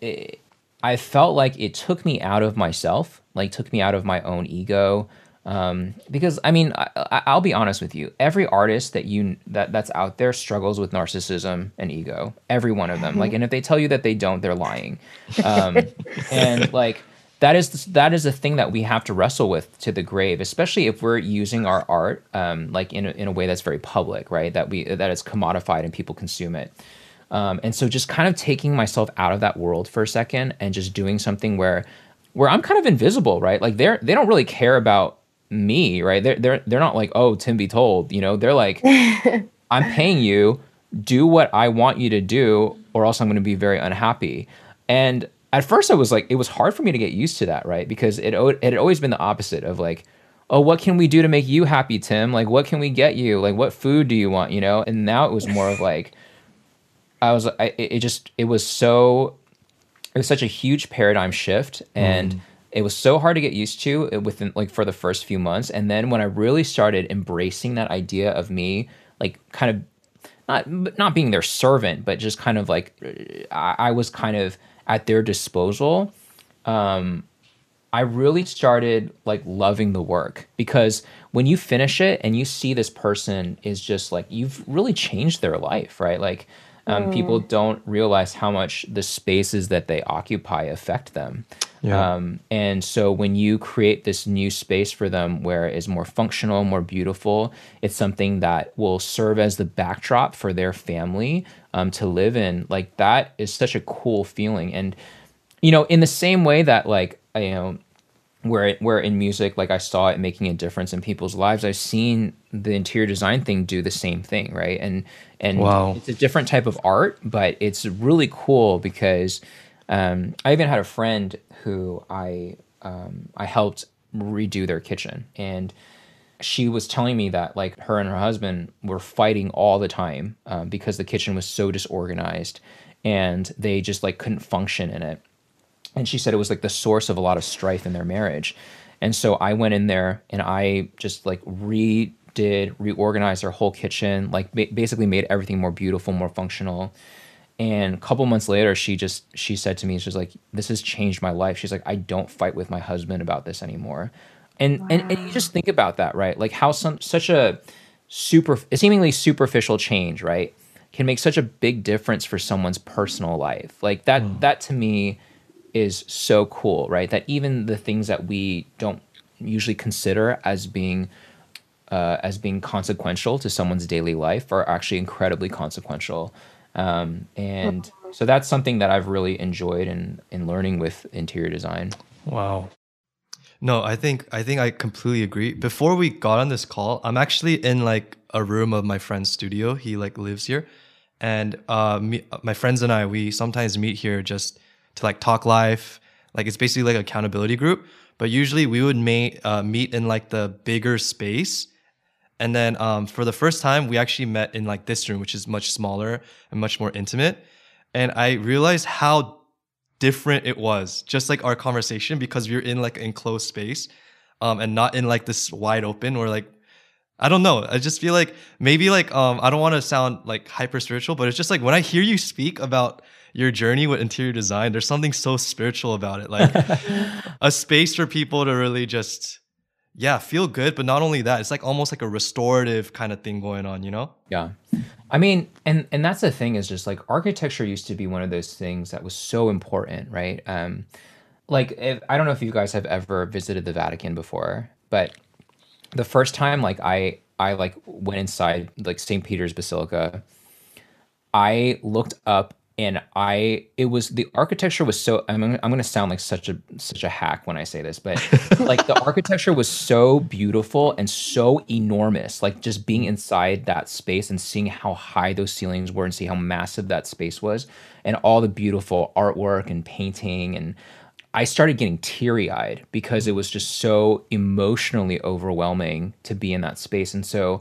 it, I felt like it took me out of myself, like took me out of my own ego. Um, because I mean, I, will be honest with you. Every artist that you that that's out there struggles with narcissism and ego. Every one of them. Like, and if they tell you that they don't, they're lying. Um, and like that is that is a thing that we have to wrestle with to the grave, especially if we're using our art um, like in a, in a way that's very public, right? That we that it's commodified and people consume it. Um, and so just kind of taking myself out of that world for a second and just doing something where where I'm kind of invisible, right? Like they're they don't really care about me, right? They're they're they're not like, oh, Tim Be Told, you know, they're like, I'm paying you, do what I want you to do, or else I'm gonna be very unhappy. And at first I was like, it was hard for me to get used to that, right? Because it it had always been the opposite of like, oh, what can we do to make you happy, Tim? Like, what can we get you? Like, what food do you want? You know? And now it was more of like, I was, I, it just, it was so, it was such a huge paradigm shift, and mm it was so hard to get used to uh, within like for the first few months and then when i really started embracing that idea of me like kind of not not being their servant but just kind of like uh, i, I was kind of at their disposal um, i really started like loving the work. Because when you finish it and you see this person is just like you've really changed their life right? Like um, mm. people don't realize how much the spaces that they occupy affect them yeah. Um, and so when you create this new space for them where it is more functional, more beautiful, it's something that will serve as the backdrop for their family um, to live in. Like that is such a cool feeling. And, you know, in the same way that like, you know, where it, where in music, like I saw it making a difference in people's lives, I've seen the interior design thing do the same thing, right? And and wow. it's a different type of art, but it's really cool because um, I even had a friend who I um, I helped redo their kitchen, and she was telling me that like her and her husband were fighting all the time um, because the kitchen was so disorganized, and they just like couldn't function in it. And she said it was like the source of a lot of strife in their marriage. And so I went in there and I just like redid, reorganized their whole kitchen, like ba- basically made everything more beautiful, more functional and a couple months later she just she said to me she's like this has changed my life. She's like i don't fight with my husband about this anymore. And wow. and, and you just think about that right? Like how some such a super seemingly superficial change right can make such a big difference for someone's personal life. Like that mm. that to me is so cool right? That even the things that we don't usually consider as being uh, as being consequential to someone's daily life are actually incredibly consequential um, and so that's something that I've really enjoyed in in learning with interior design. Wow. No, I think I think I completely agree. Before we got on this call, I'm actually in like a room of my friend's studio. He like lives here, and uh, me, my friends and I we sometimes meet here just to like talk life. Like it's basically like accountability group. But usually we would may, uh, meet in like the bigger space and then um, for the first time, we actually met in like this room, which is much smaller and much more intimate. And I realized how different it was, just like our conversation, because we are in like an enclosed space um, and not in like this wide open or like, I don't know. I just feel like maybe like, um, I don't want to sound like hyper spiritual, but it's just like when I hear you speak about your journey with interior design, there's something so spiritual about it. Like a space for people to really just yeah, feel good, but not only that, it's like almost like a restorative kind of thing going on, you know? Yeah. I mean, and and that's the thing is just like architecture used to be one of those things that was so important, right? Um like if, I don't know if you guys have ever visited the Vatican before, but the first time like I I like went inside like St. Peter's Basilica, I looked up and I it was the architecture was so I'm I'm going to sound like such a such a hack when I say this, but like the architecture was so beautiful and so enormous. Like just being inside that space and seeing how high those ceilings were and see how massive that space was and all the beautiful artwork and painting and I started getting teary eyed because it was just so emotionally overwhelming to be in that space. And so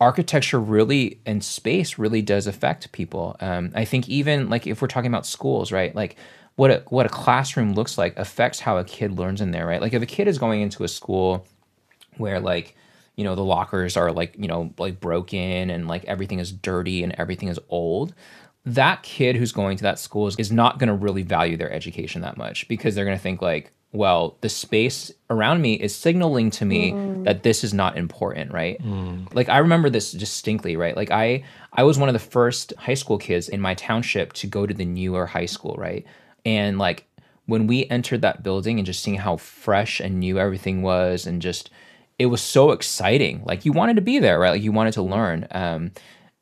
architecture really and space really does affect people. Um, I think even like if we're talking about schools, right? Like what a what a classroom looks like affects how a kid learns in there, right? Like if a kid is going into a school where like you know the lockers are like you know like broken and like everything is dirty and everything is old that kid who's going to that school is, is not going to really value their education that much because they're going to think like well, the space around me is signaling to me mm. that this is not important, right? Mm. Like I remember this distinctly, right? Like I I was one of the first high school kids in my township to go to the newer high school, right? And like when we entered that building and just seeing how fresh and new everything was and just it was so exciting. Like you wanted to be there, right? Like you wanted to learn. Um,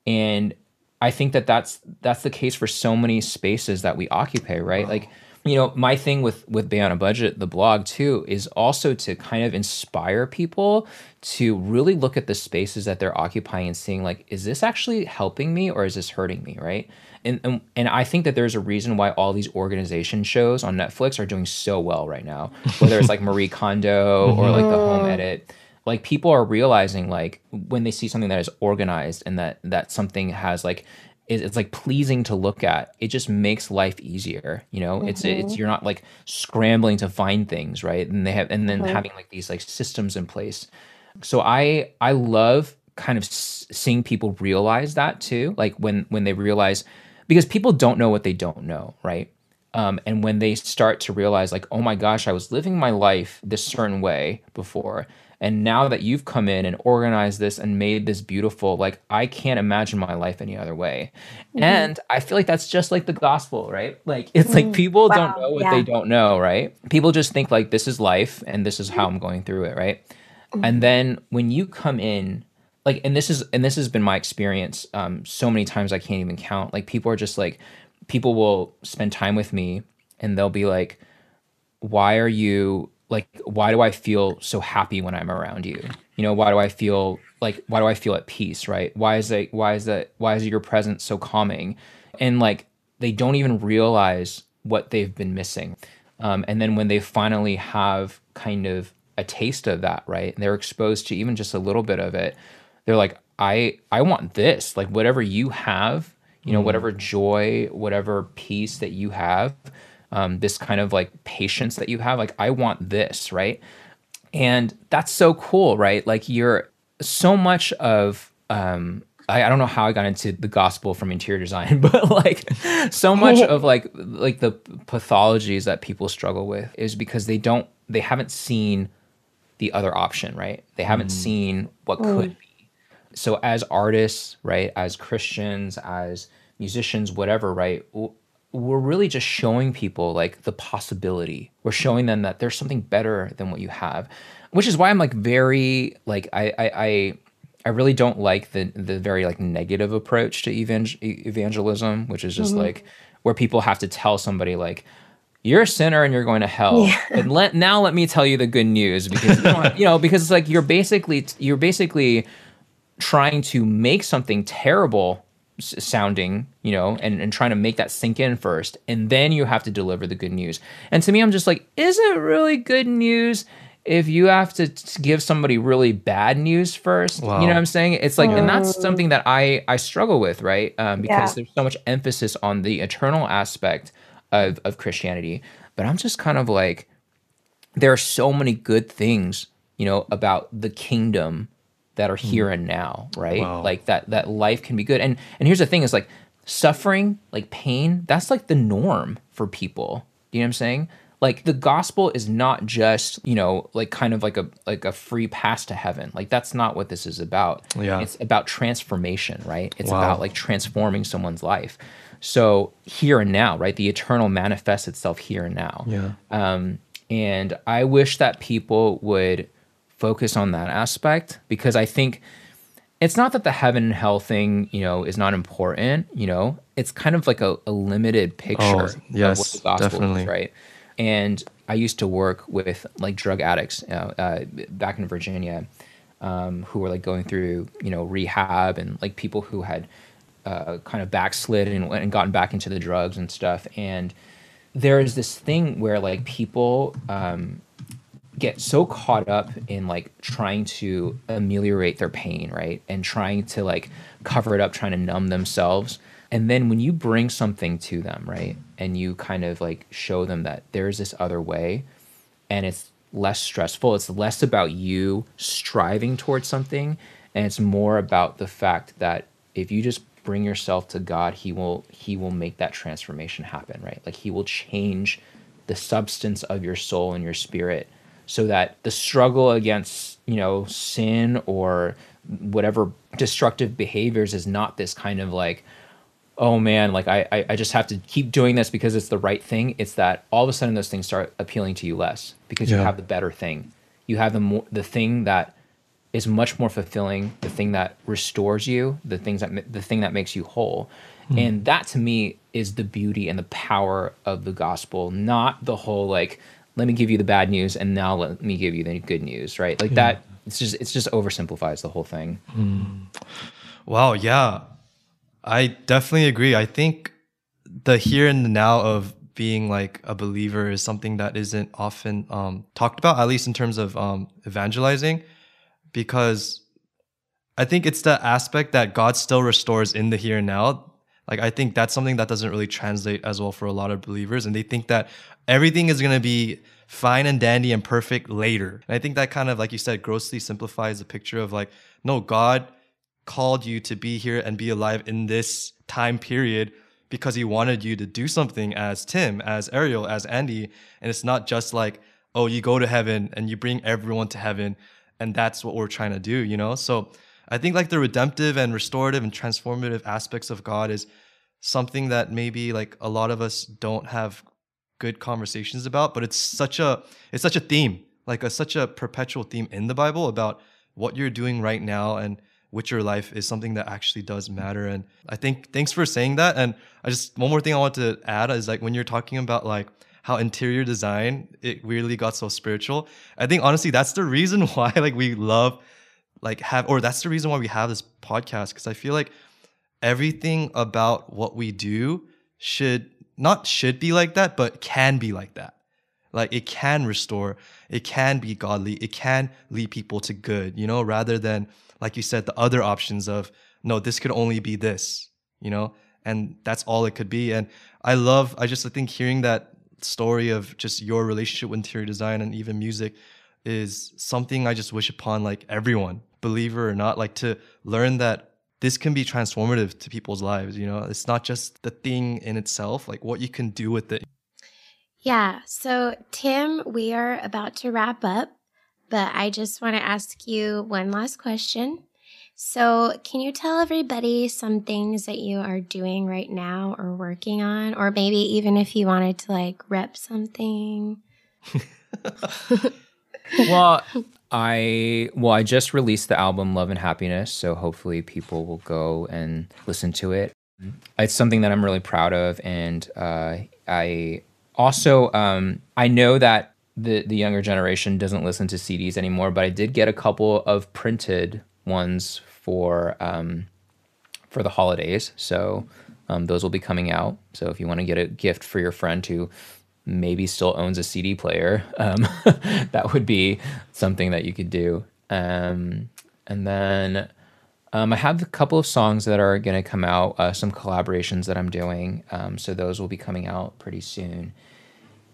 and I think that that's that's the case for so many spaces that we occupy, right? Wow. Like you know my thing with with Bay on a budget the blog too is also to kind of inspire people to really look at the spaces that they're occupying and seeing like is this actually helping me or is this hurting me right? And, and and I think that there's a reason why all these organization shows on Netflix are doing so well right now whether it's like Marie Kondo or like the home edit. Like people are realizing like when they see something that is organized and that that something has like it's like pleasing to look at. It just makes life easier. You know, mm-hmm. it's it's you're not like scrambling to find things, right? And they have and then mm-hmm. having like these like systems in place. So I I love kind of seeing people realize that too. Like when when they realize because people don't know what they don't know, right? Um, and when they start to realize like, oh my gosh, I was living my life this certain way before, and now that you've come in and organized this and made this beautiful, like I can't imagine my life any other way. Mm-hmm. And I feel like that's just like the gospel, right? Like it's mm-hmm. like people wow. don't know what yeah. they don't know, right? People just think like this is life and this is how I'm going through it, right? Mm-hmm. And then when you come in, like, and this is and this has been my experience um, so many times I can't even count. Like people are just like, people will spend time with me and they'll be like, why are you like why do i feel so happy when i'm around you? You know why do i feel like why do i feel at peace right? Why is it why is that why is your presence so calming? And like they don't even realize what they've been missing. Um, and then when they finally have kind of a taste of that right and they're exposed to even just a little bit of it they're like i i want this. Like whatever you have you know mm. whatever joy whatever peace that you have um, this kind of like patience that you have. Like, I want this, right? And that's so cool, right? Like, you're so much of, um, I, I don't know how I got into the gospel from interior design, but like so much of like like the pathologies that people struggle with is because they don't they haven't seen the other option, right? They haven't mm. seen what mm. could be. So as artists, right, as Christians, as musicians, whatever, right? We're really just showing people like the possibility. We're showing them that there's something better than what you have, which is why I'm like very like I I I, I really don't like the the very like negative approach to evangel- evangelism, which is just mm-hmm. like where people have to tell somebody like you're a sinner and you're going to hell. Yeah. And let now let me tell you the good news because you you know because it's like you're basically you're basically trying to make something terrible sounding, you know, and, and trying to make that sink in first. And then you have to deliver the good news. And to me, I'm just like, is it really good news if you have to give somebody really bad news first? Wow. You know what I'm saying? It's like, mm. and that's mm. something that I, I struggle with, right? Um, because yeah. there's so much emphasis on the eternal aspect of, of Christianity. But I'm just kind of like, there are so many good things, you know, about the kingdom that are here mm. and now, right? Wow. Like that that life can be good. And and here's the thing is like suffering, like pain, that's like the norm for people. You know what I'm saying? Like the gospel is not just, you know, like kind of like a like a free pass to heaven. Like that's not what this is about. Yeah. It's about transformation, right? It's Wow. about like transforming someone's life. So here and now, right? The eternal manifests itself here and now. Yeah. Um, and I wish that people would focus on that aspect because I think it's not that the heaven and hell thing, you know, is not important. You know, it's kind of like a, a limited picture Oh, of what the gospel definitely. is, right? And I used to work with like drug addicts uh, uh, back in Virginia um, who were like going through, you know, rehab and like people who had uh, kind of backslid and, and gotten back into the drugs and stuff. And there is this thing where like people um, get so caught up in like trying to ameliorate their pain, right? And trying to like cover it up, trying to numb themselves. And then when you bring something to them, right? And you kind of like show them that there's this other way and it's less stressful, it's less about you striving towards something and it's more about the fact that if you just bring yourself to God, he will he will make that transformation happen, right? Like he will change the substance of your soul and your spirit so that the struggle against you know sin or whatever destructive behaviors is not this kind of like oh man like I, I i just have to keep doing this because it's the right thing. It's that all of a sudden those things start appealing to you less because you have the better thing. You have the more the thing that is much more fulfilling the thing that restores you the things that the thing that makes you whole. Hmm. And that to me is the beauty and the power of the gospel not the whole like let me give you the bad news and now let me give you the good news right like that it's just it's just oversimplifies the whole thing Wow, yeah. I definitely agree. I think the here and the now of being like a believer is something that isn't often um, talked about, at least in terms of um, evangelizing, because I think it's the aspect that God still restores in the here and now. Like, I think that's something that doesn't really translate as well for a lot of believers. And they think that everything is going to be fine and dandy and perfect later. And I think that kind of, like you said, grossly simplifies the picture of like, no, God called you to be here and be alive in this time period because he wanted you to do something as Tim, as Ariel, as Andy. And it's not just like, oh, you go to heaven and you bring everyone to heaven. And that's what we're trying to do, you know? So I think like the redemptive and restorative and transformative aspects of God is something that maybe like a lot of us don't have good conversations about, but it's such a it's such a theme, like a such a perpetual theme in the Bible about what you're doing right now and with your life is something that actually does matter. And I think thanks for saying that. And I just one more thing I want to add is like when you're talking about like how interior design it really got so spiritual. I think honestly that's the reason why like we love like have or that's the reason why we have this podcast because I feel like everything about what we do should not should be like that, but can be like that. Like it can restore, it can be godly, it can lead people to good, you know, rather than like you said, the other options of no, this could only be this, you know, and that's all it could be. And I love, I just I think hearing that story of just your relationship with interior design and even music is something I just wish upon like everyone, believer or not, like to learn that this can be transformative to people's lives. You know, it's not just the thing in itself, like what you can do with it. Yeah. So, Tim, we are about to wrap up, but I just want to ask you one last question. So, can you tell everybody some things that you are doing right now or working on? Or maybe even if you wanted to like rep something? well, I well, I just released the album Love and Happiness, so hopefully people will go and listen to it. It's something that I'm really proud of, and uh, I also um, I know that the the younger generation doesn't listen to CDs anymore, but I did get a couple of printed ones for um, for the holidays, so um, those will be coming out. So if you want to get a gift for your friend who maybe still owns a CD player, um, that would be something that you could do. Um, and then um, I have a couple of songs that are going to come out, uh, some collaborations that I'm doing. Um, so those will be coming out pretty soon.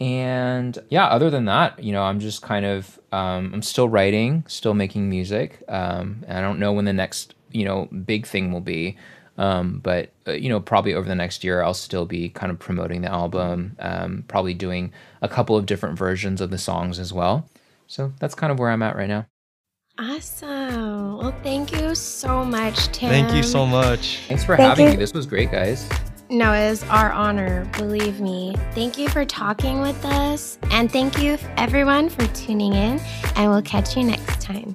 And yeah, other than that, you know, I'm just kind of, um, I'm still writing, still making music. Um, I don't know when the next, you know, big thing will be. Um, but uh, you know, probably over the next year, I'll still be kind of promoting the album, um, probably doing a couple of different versions of the songs as well. So that's kind of where I'm at right now. Awesome. Well, thank you so much, Tim. Thank you so much. Thanks for Thank having you. me. This was great, guys. No, it is our honor, believe me. Thank you for talking with us. And thank you, everyone, for tuning in. And we'll catch you next time.